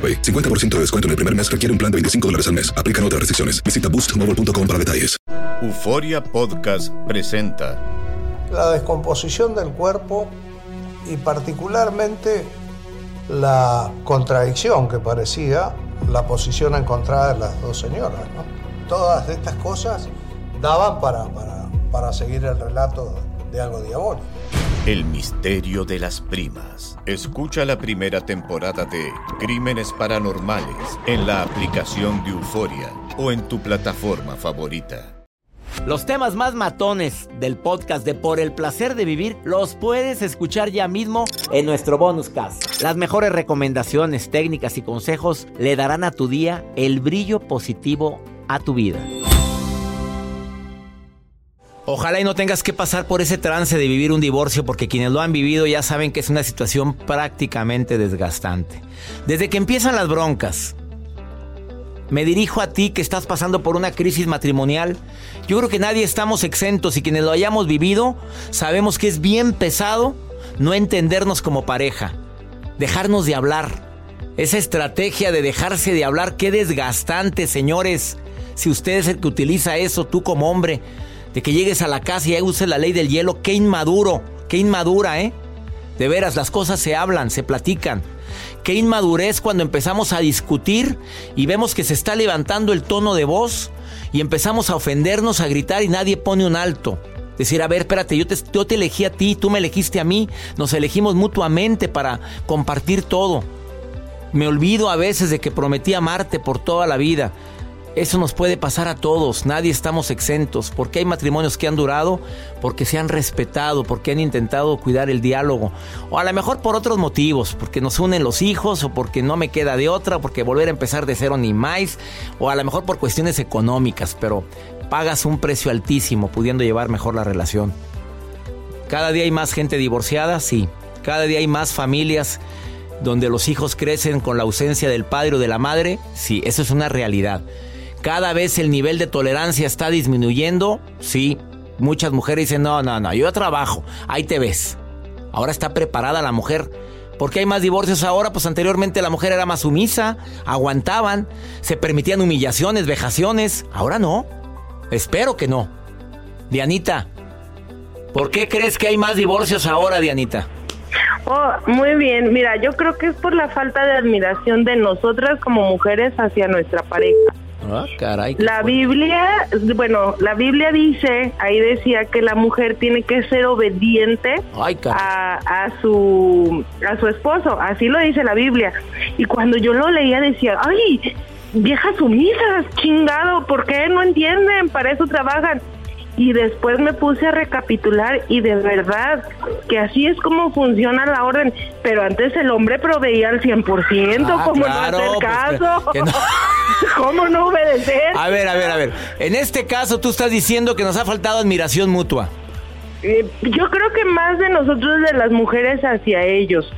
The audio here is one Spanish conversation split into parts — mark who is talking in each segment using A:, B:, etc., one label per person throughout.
A: AroPay. 50% de descuento en el primer mes requiere un plan de 25 dólares al mes. Aplican otras restricciones. Visita boostmobile.com para detalles.
B: Euforia Podcast presenta
C: la descomposición del cuerpo y particularmente la contradicción que parecía la posición encontrada de las dos señoras. ¿no? Todas estas cosas daban para, para, para seguir el relato de algo diabólico.
B: El misterio de las primas. Escucha la primera temporada de Crímenes Paranormales en la aplicación de Euforia o en tu plataforma favorita.
D: Los temas más matones del podcast de Por el placer de vivir los puedes escuchar ya mismo en nuestro bonus cast. Las mejores recomendaciones, técnicas y consejos le darán a tu día el brillo positivo a tu vida. Ojalá y no tengas que pasar por ese trance de vivir un divorcio porque quienes lo han vivido ya saben que es una situación prácticamente desgastante. Desde que empiezan las broncas, me dirijo a ti que estás pasando por una crisis matrimonial. Yo creo que nadie estamos exentos y quienes lo hayamos vivido sabemos que es bien pesado no entendernos como pareja, dejarnos de hablar. Esa estrategia de dejarse de hablar, qué desgastante, señores. Si usted es el que utiliza eso, tú como hombre, de que llegues a la casa y uses la ley del hielo, qué inmaduro, qué inmadura, ¿eh? De veras, las cosas se hablan, se platican. Qué inmadurez cuando empezamos a discutir y vemos que se está levantando el tono de voz y empezamos a ofendernos, a gritar y nadie pone un alto. Decir, a ver, espérate, te, yo te elegí a ti, tú me elegiste a mí, nos elegimos mutuamente para compartir todo. Me olvido a veces de que prometí amarte por toda la vida. Eso nos puede pasar a todos, nadie estamos exentos, porque hay matrimonios que han durado, porque se han respetado, porque han intentado cuidar el diálogo, o a lo mejor por otros motivos, porque nos unen los hijos, o porque no me queda de otra, porque volver a empezar de cero ni más, o a lo mejor por cuestiones económicas, pero pagas un precio altísimo pudiendo llevar mejor la relación. Cada día hay más gente divorciada, sí, cada día hay más familias donde los hijos crecen con la ausencia del padre o de la madre, sí, eso es una realidad. Cada vez el nivel de tolerancia está disminuyendo. Sí, muchas mujeres dicen, no, no, no, yo trabajo, ahí te ves. Ahora está preparada la mujer. ¿Por qué hay más divorcios ahora? Pues anteriormente la mujer era más sumisa, aguantaban, se permitían humillaciones, vejaciones. Ahora no. Espero que no. Dianita, ¿por qué crees que hay más divorcios ahora, Dianita?
E: Oh, muy bien. Mira, yo creo que es por la falta de admiración de nosotras como mujeres hacia nuestra pareja.
D: Ah, caray.
E: La Biblia, bueno, la Biblia dice, ahí decía que la mujer tiene que ser obediente a, a, su a su esposo, así lo dice la Biblia. Y cuando yo lo leía decía, ay, viejas sumisas, chingado, ¿por qué no entienden? Para eso trabajan y después me puse a recapitular y de verdad que así es como funciona la orden, pero antes el hombre proveía al 100%,
D: Ah,
E: como
D: claro,
E: no
D: pues,
E: hacer caso?
D: que no.
E: ¿Cómo no obedecer?
D: A ver, a ver, a ver. En este caso tú estás diciendo que nos ha faltado admiración mutua.
E: Eh, yo creo que más de nosotros de las mujeres hacia ellos.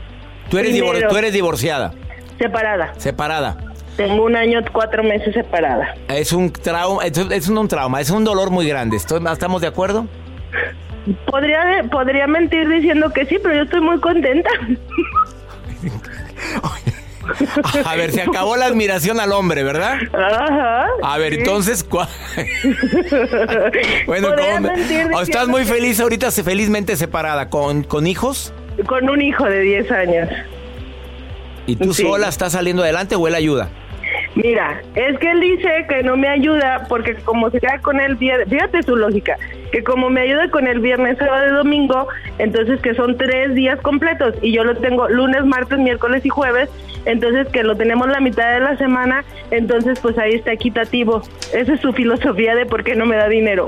D: Tú eres, divor-
E: Primero,
D: tú eres divorciada,
E: separada.
D: separada.
E: Tengo un año, cuatro meses separada.
D: Es un trauma, es, es un trauma, es un dolor muy grande. ¿Estamos de acuerdo?
E: Podría, podría mentir diciendo que sí, pero yo estoy muy contenta.
D: A ver, se acabó la admiración al hombre, ¿verdad?
E: Ajá.
D: A ver,
E: sí.
D: entonces, ¿cuál? bueno, ¿cómo?
E: mentir
D: ¿O estás muy feliz ahorita, felizmente separada, con, con hijos?
E: Con un hijo de 10 años.
D: ¿Y tú
E: Sí.
D: sola estás saliendo adelante o él ayuda?
E: Mira, es que él dice que no me ayuda porque como se queda con él, fíjate su lógica, que como me ayuda con el viernes, sábado y domingo, entonces que son tres días completos y yo lo tengo lunes, martes, miércoles y jueves, entonces que lo tenemos la mitad de la semana, entonces pues ahí está equitativo. Esa es su filosofía de por qué no me da dinero.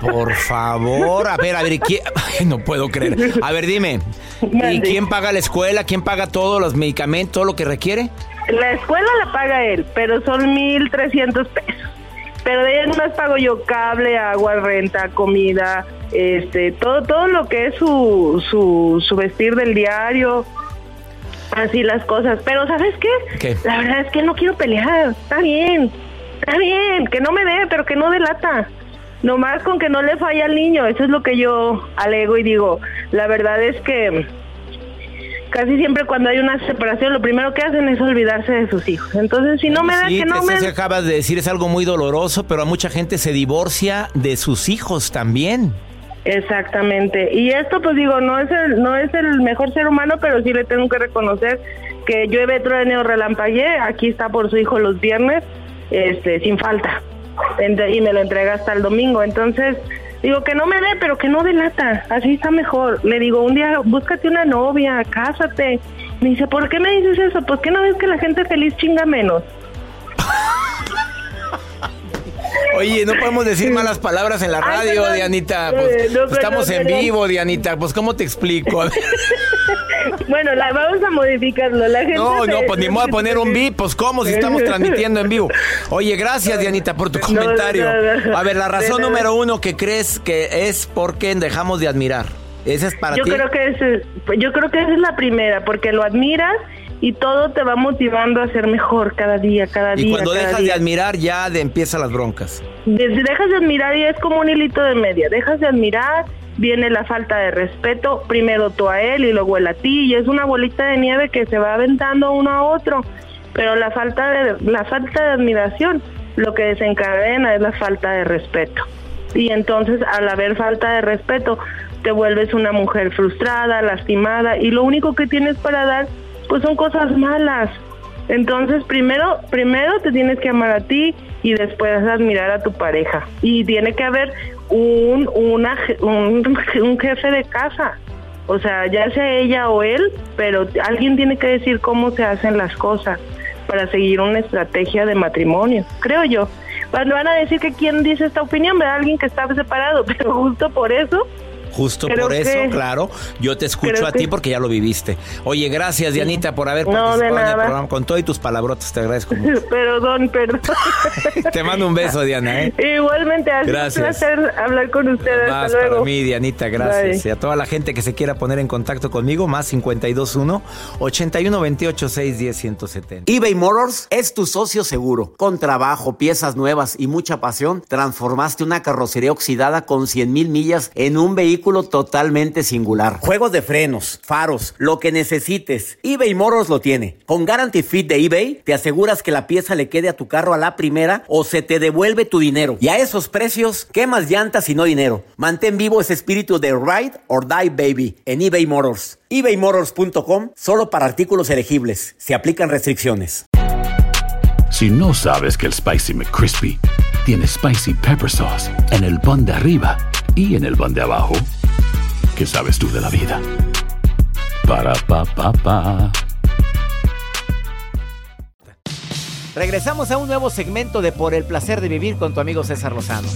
D: Por favor, a ver, a ver, ¿quién? no puedo creer. A ver, dime, ¿y quién paga la escuela? ¿Quién paga todos los medicamentos, todo lo que requiere?
E: La escuela la paga él, pero son 1.300 pesos. Pero de ahí más pago yo cable, agua, renta, comida, este, todo, todo lo que es su, su, su vestir del diario, así las cosas. Pero ¿sabes qué?
D: ¿Qué?
E: La verdad es que no quiero pelear. Está bien, está bien, que no me dé, pero que no delata. Nomás con que no le falla al niño, eso es lo que yo alego y digo. La verdad es que casi siempre cuando hay una separación lo primero que hacen es olvidarse de sus hijos. Entonces, si no me da que no me...
D: acabas de decir es algo muy doloroso, pero a mucha gente se divorcia de sus hijos también.
E: Exactamente. Y esto pues digo, no es el no es el mejor ser humano, pero sí le tengo que reconocer que llueve, truene o relampaguee, aquí está por su hijo los viernes, este sin falta y me lo entrega hasta el domingo. Entonces, digo que no me dé, pero que no delata, así está mejor. Le digo, un día búscate una novia, cásate. Me dice, ¿por qué me dices eso? Pues que no ves que la gente feliz chinga menos.
D: Oye, no podemos decir malas palabras en la radio, Dianita. Pues, estamos en vivo, Dianita. Pues, ¿cómo te explico?
E: bueno, la, vamos a modificarlo. La gente
D: no, no, pues ni modo a poner un beat. Pues, ¿cómo? Si estamos transmitiendo en vivo. Oye, gracias, Dianita, por tu comentario. a ver, la razón número uno que crees que es porque dejamos de admirar. ¿Esa es para
E: yo
D: ti?
E: Creo que es, yo creo que esa es la primera, porque lo admiras y todo te va motivando a ser mejor cada día, cada día.
D: Y cuando dejas de admirar ya de, empiezan las broncas.
E: dejas de admirar y es como un hilito de media. Dejas de admirar, viene la falta de respeto, primero tú a él y luego él a ti y es una bolita de nieve que se va aventando uno a otro. Pero la falta de la falta de admiración lo que desencadena es la falta de respeto. Y entonces al haber falta de respeto te vuelves una mujer frustrada, lastimada y lo único que tienes para dar pues son cosas malas. Entonces, primero, primero te tienes que amar a ti y después admirar a tu pareja. Y tiene que haber un, una, un, jefe de casa. O sea, ya sea ella o él, pero alguien tiene que decir cómo se hacen las cosas para seguir una estrategia de matrimonio, creo yo. Cuando van a decir que quién dice esta opinión, ¿verdad? Alguien que está separado, pero justo por eso
D: Justo por eso, claro, yo te escucho a ti porque ya lo viviste. Oye, gracias Dianita por haber participado en el programa con todo y tus palabrotas, te agradezco mucho.
E: Perdón, perdón.
D: te mando un beso, Diana. ¿eh?
E: Igualmente, ha gracias. un placer hablar con ustedes.
D: Más para mí, Dianita, gracias. Y a toda la gente que se quiera poner en contacto conmigo, más 521 8128 610 170. eBay Motors es tu socio seguro. Con trabajo, piezas nuevas y mucha pasión, transformaste una carrocería oxidada con 100 mil millas en un vehículo totalmente singular. Juegos de frenos, faros, lo que necesites. eBay Motors lo tiene. Con Guarantee Fit de eBay, te aseguras que la pieza le quede a tu carro a la primera o se te devuelve tu dinero. Y a esos precios, ¿qué más llantas y no dinero? Mantén vivo ese espíritu de Ride or Die Baby en eBay Motors. ebaymotors.com solo para artículos elegibles. Se aplican restricciones.
F: Si no sabes que el Spicy McCrispy tiene Spicy Pepper Sauce en el pan de arriba, y en el van de abajo, ¿qué sabes tú de la vida? Para pa pa pa.
D: Regresamos a un nuevo segmento de Por el placer de vivir con tu amigo César Lozano.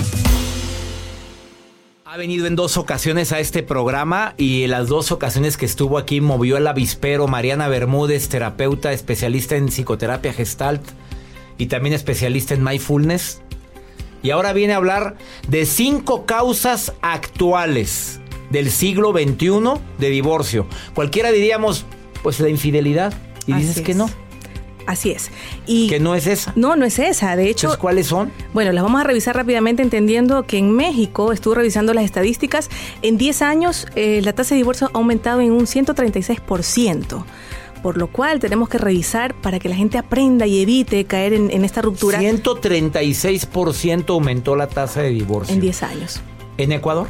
D: Ha venido en dos ocasiones a este programa y en las dos ocasiones que estuvo aquí movió el avispero Mariana Bermúdez, terapeuta especialista en psicoterapia gestalt y también especialista en mindfulness. Y ahora viene a hablar de cinco causas actuales del siglo XXI de divorcio. Cualquiera diríamos, pues la infidelidad. Y dices que no.
G: Así es. Y
D: que no es esa.
G: No, no es esa. De hecho,
D: ¿cuáles son?
G: Bueno, las vamos a revisar rápidamente entendiendo que en México, estuve revisando las estadísticas, en 10 años eh, la tasa de divorcio ha aumentado en un 136% por lo cual tenemos que revisar para que la gente aprenda y evite caer en, esta ruptura.
D: 136% aumentó la tasa de divorcio.
G: En 10 años.
D: ¿En Ecuador?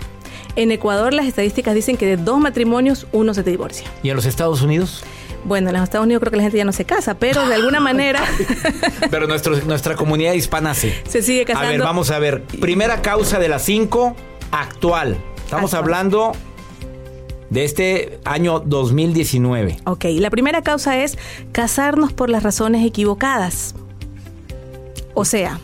G: En Ecuador las estadísticas dicen que de dos matrimonios uno se divorcia.
D: ¿Y en los Estados Unidos?
G: Bueno, en los Estados Unidos creo que la gente ya no se casa, pero de alguna manera...
D: pero nuestro, nuestra comunidad hispana sí.
G: Se sigue casando.
D: A ver, vamos a ver. Primera causa de las cinco, actual. Estamos hablando de este año 2019.
G: Ok, la primera causa es casarnos por las razones equivocadas. O sea,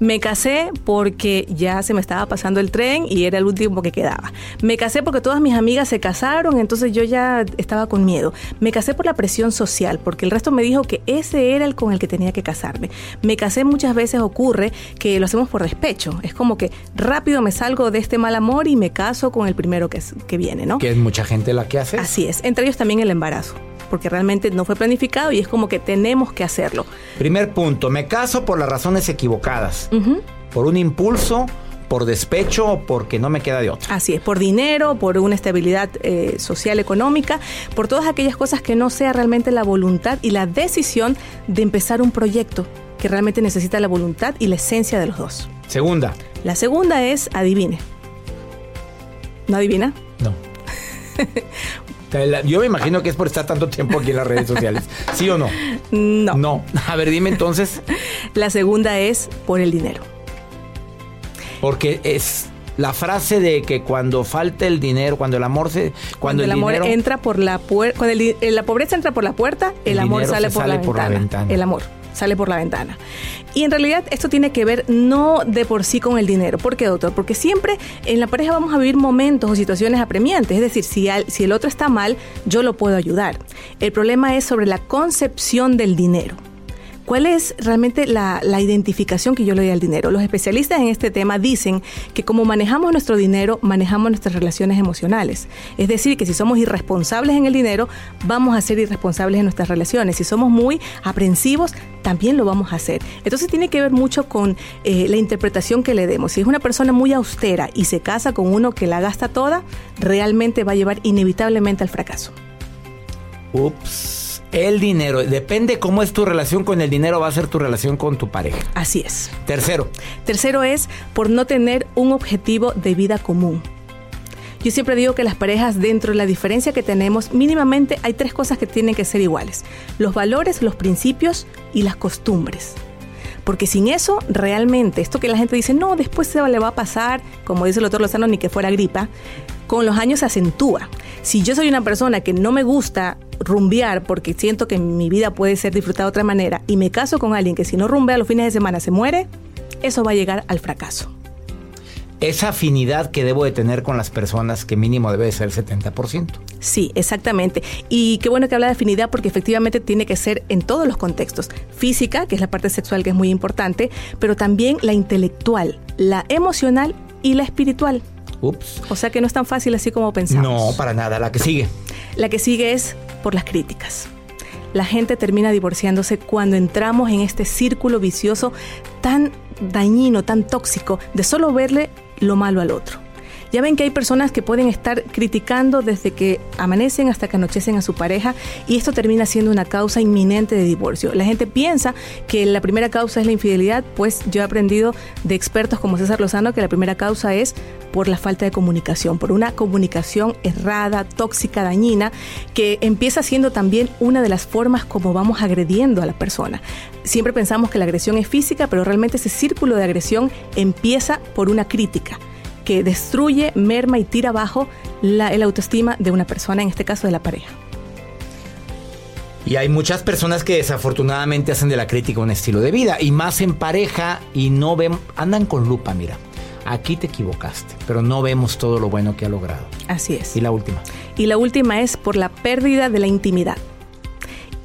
G: me casé porque ya se me estaba pasando el tren y era el último que quedaba. Me casé porque todas mis amigas se casaron, entonces yo ya estaba con miedo. Me casé por la presión social, porque el resto me dijo que ese era el con el que tenía que casarme. Me casé muchas veces ocurre que lo hacemos por despecho. Es como que rápido me salgo de este mal amor y me caso con el primero que, que viene, ¿no?
D: Que es mucha gente la que hace.
G: Así es. Entre ellos también el embarazo porque realmente no fue planificado y es como que tenemos que hacerlo.
D: Primer punto, me caso por las razones equivocadas, por un impulso, por despecho o porque no me queda de otra.
G: Así es, por dinero, por una estabilidad eh, social, económica, por todas aquellas cosas que no sea realmente la voluntad y la decisión de empezar un proyecto que realmente necesita la voluntad y la esencia de los dos.
D: Segunda.
G: La segunda es adivine. ¿No adivina?
D: No. Yo me imagino que es por estar tanto tiempo aquí en las redes sociales. ¿Sí o no?
G: No.
D: No. A ver, dime entonces.
G: La segunda es por el dinero.
D: Porque es la frase de que cuando falta el dinero, cuando el amor se,
G: cuando, el, amor entra por la puerta, cuando la pobreza entra por la puerta, el, amor sale, por, la por, la ventana. El amor sale por la ventana. Y en realidad esto tiene que ver no de por sí con el dinero. ¿Por qué, doctor? Porque siempre en la pareja vamos a vivir momentos o situaciones apremiantes. Es decir, si, si el otro está mal, yo lo puedo ayudar. El problema es sobre la concepción del dinero. ¿Cuál es realmente la, identificación que yo le doy al dinero? Los especialistas en este tema dicen que como manejamos nuestro dinero, manejamos nuestras relaciones emocionales. Es decir, que si somos irresponsables en el dinero, vamos a ser irresponsables en nuestras relaciones. Si somos muy aprensivos, también lo vamos a hacer. Entonces tiene que ver mucho con eh, la interpretación que le demos. Si es una persona muy austera y se casa con uno que la gasta toda, realmente va a llevar inevitablemente al fracaso.
D: Ups. El dinero, depende cómo es tu relación con el dinero, va a ser tu relación con tu pareja.
G: Así es.
D: Tercero.
G: Tercero es por no tener un objetivo de vida común. Yo siempre digo que las parejas, dentro de la diferencia que tenemos, mínimamente hay tres cosas que tienen que ser iguales. Los valores, los principios y las costumbres. Porque sin eso, realmente, esto que la gente dice, no, después se le va a pasar, como dice el doctor Lozano, ni que fuera gripa, con los años se acentúa. Si yo soy una persona que no me gusta rumbear porque siento que mi vida puede ser disfrutada de otra manera y me caso con alguien que si no rumbea los fines de semana se muere, eso va a llegar al fracaso.
D: Esa afinidad que debo de tener con las personas que mínimo debe ser 70%.
G: Sí, exactamente. Y qué bueno que habla de afinidad porque efectivamente tiene que ser en todos los contextos. Física, que es la parte sexual que es muy importante, pero también la intelectual, la emocional y la espiritual.
D: Ups.
G: O sea que no es tan fácil así como pensamos.
D: No, para nada. La que sigue.
G: La que sigue es por las críticas. La gente termina divorciándose cuando entramos en este círculo vicioso tan dañino, tan tóxico, de solo verle lo malo al otro. Ya ven que hay personas que pueden estar criticando desde que amanecen hasta que anochecen a su pareja y esto termina siendo una causa inminente de divorcio. La gente piensa que la primera causa es la infidelidad, pues yo he aprendido de expertos como César Lozano que la primera causa es por la falta de comunicación, por una comunicación errada, tóxica, dañina, que empieza siendo también una de las formas como vamos agrediendo a la persona. Siempre pensamos que la agresión es física, pero realmente ese círculo de agresión empieza por una crítica que destruye, merma y tira abajo la, el autoestima de una persona, en este caso de la pareja.
D: Y hay muchas personas que desafortunadamente hacen de la crítica un estilo de vida, y más en pareja, y no ven, andan con lupa, mira. Aquí te equivocaste, pero no vemos todo lo bueno que ha logrado.
G: Así es.
D: Y la última.
G: Y la última es por la pérdida de la intimidad.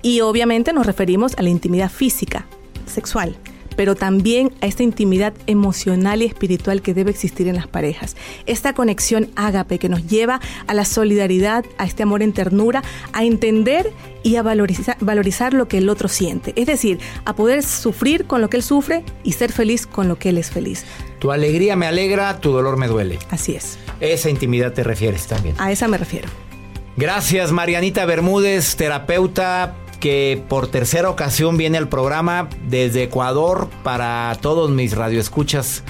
G: Y obviamente nos referimos a la intimidad física, sexual pero también a esta intimidad emocional y espiritual que debe existir en las parejas. Esta conexión ágape que nos lleva a la solidaridad, a este amor en ternura, a entender y a valorizar, valorizar lo que el otro siente. Es decir, a poder sufrir con lo que él sufre y ser feliz con lo que él es feliz.
D: Tu alegría me alegra, tu dolor me duele.
G: Así es.
D: Esa intimidad te refieres también.
G: A esa me refiero.
D: Gracias, Marianita Bermúdez, terapeuta que por tercera ocasión viene al programa desde Ecuador para todos mis radioescuchas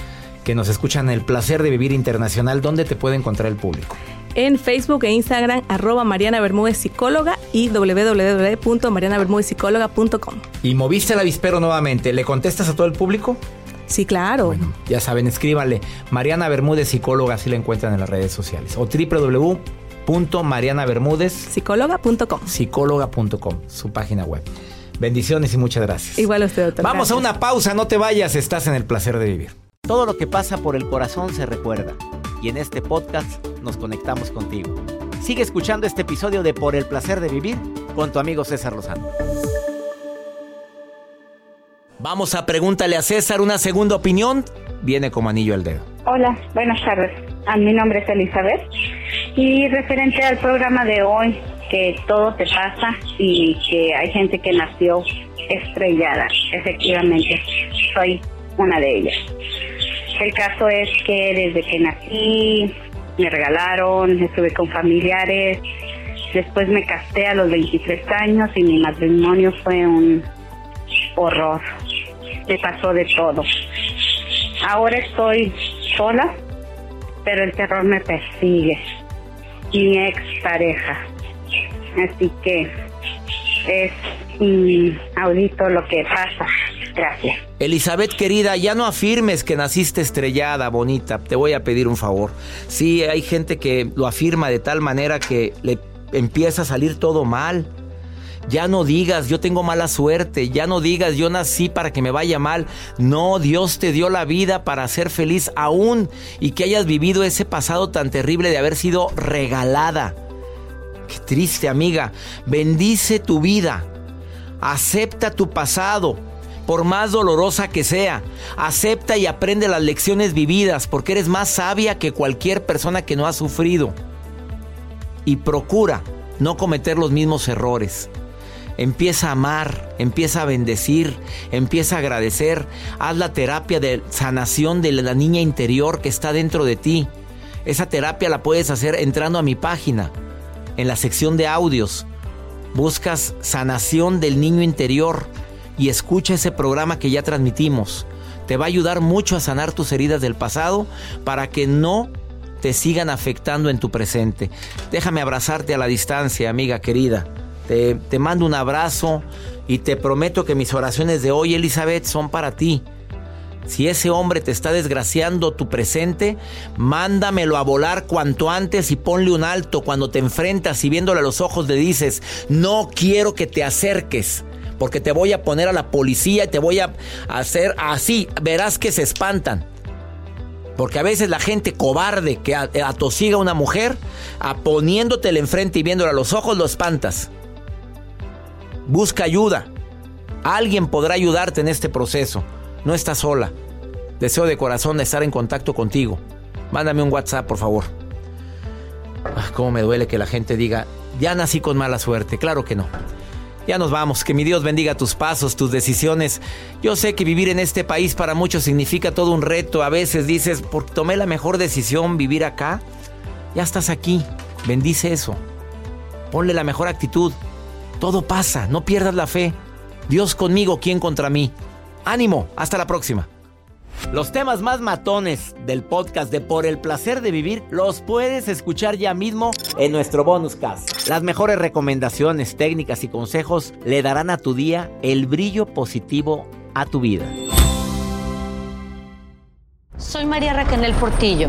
D: que nos escuchan el placer de vivir internacional. ¿Dónde te puede encontrar el público?
G: en Facebook e Instagram arroba Mariana Bermúdez Psicóloga y www.marianabermúdezpsicóloga.com.
D: Y moviste el avispero nuevamente. ¿Le contestas a todo el público?
G: Sí, claro.
D: Bueno, ya saben, escríbanle Mariana Bermúdez Psicóloga, así la encuentran en las redes sociales. O www.marianabermúdezpsicóloga.com. Psicóloga.com, su página web. Bendiciones y muchas gracias.
G: Igual a usted, doctor.
D: Vamos a una pausa, no te vayas, estás en el placer de vivir. Todo lo que pasa por el corazón se recuerda. Y en este podcast nos conectamos contigo. Sigue escuchando este episodio de Por el placer de vivir con tu amigo César Lozano. Vamos a pregúntale a César una segunda opinión. Viene como anillo al dedo.
H: Hola, buenas tardes. A mi nombre es Elizabeth. Y referente al programa de hoy, que todo te pasa y que hay gente que nació estrellada. Efectivamente, soy una de ellas. El caso es que desde que nací me regalaron, estuve con familiares, después me casé a los 23 años y mi matrimonio fue un horror. Me pasó de todo. Ahora estoy sola, pero el terror me persigue. Mi ex pareja Así que es audito lo que pasa. Gracias.
D: Elizabeth querida, ya no afirmes que naciste estrellada, bonita. Te voy a pedir un favor. Sí, hay gente que lo afirma de tal manera que le empieza a salir todo mal. Ya no digas, yo tengo mala suerte. Ya no digas, yo nací para que me vaya mal. No, Dios te dio la vida para ser feliz aún y que hayas vivido ese pasado tan terrible de haber sido regalada. Qué triste amiga. Bendice tu vida. Acepta tu pasado, por más dolorosa que sea. Acepta y aprende las lecciones vividas, porque eres más sabia que cualquier persona que no ha sufrido. Y procura no cometer los mismos errores. Empieza a amar, empieza a bendecir, empieza a agradecer. Haz la terapia de sanación de la niña interior que está dentro de ti. Esa terapia la puedes hacer entrando a mi página en la sección de audios, buscas sanación del niño interior y escucha ese programa que ya transmitimos. Te va a ayudar mucho a sanar tus heridas del pasado para que no te sigan afectando en tu presente. Déjame abrazarte a la distancia, amiga querida. Te, mando un abrazo y te prometo que mis oraciones de hoy, Elizabeth, son para ti si ese hombre te está desgraciando tu presente, mándamelo a volar cuanto antes y ponle un alto cuando te enfrentas y viéndole a los ojos le dices, no quiero que te acerques. Porque te voy a poner a la policía y te voy a hacer así. Verás que se espantan. Porque a veces la gente cobarde que atosiga a una mujer, a poniéndotela enfrente y viéndole a los ojos, lo espantas. Busca ayuda. Alguien podrá ayudarte en este proceso. No estás sola. Deseo de corazón estar en contacto contigo. Mándame un WhatsApp, por favor. Ah, cómo me duele que la gente diga, ya nací con mala suerte. Claro que no. Ya nos vamos. Que mi Dios bendiga tus pasos, tus decisiones. Yo sé que vivir en este país para muchos significa todo un reto. A veces dices, porque tomé la mejor decisión vivir acá. Ya estás aquí. Bendice eso. Ponle la mejor actitud. Todo pasa. No pierdas la fe. Dios conmigo, ¿quién contra mí? Ánimo, hasta la próxima. Los temas más matones del podcast de Por el placer de vivir los puedes escuchar ya mismo en nuestro bonus cast. Las mejores recomendaciones, técnicas y consejos le darán a tu día el brillo positivo a tu vida.
I: Soy María Raquel Portillo.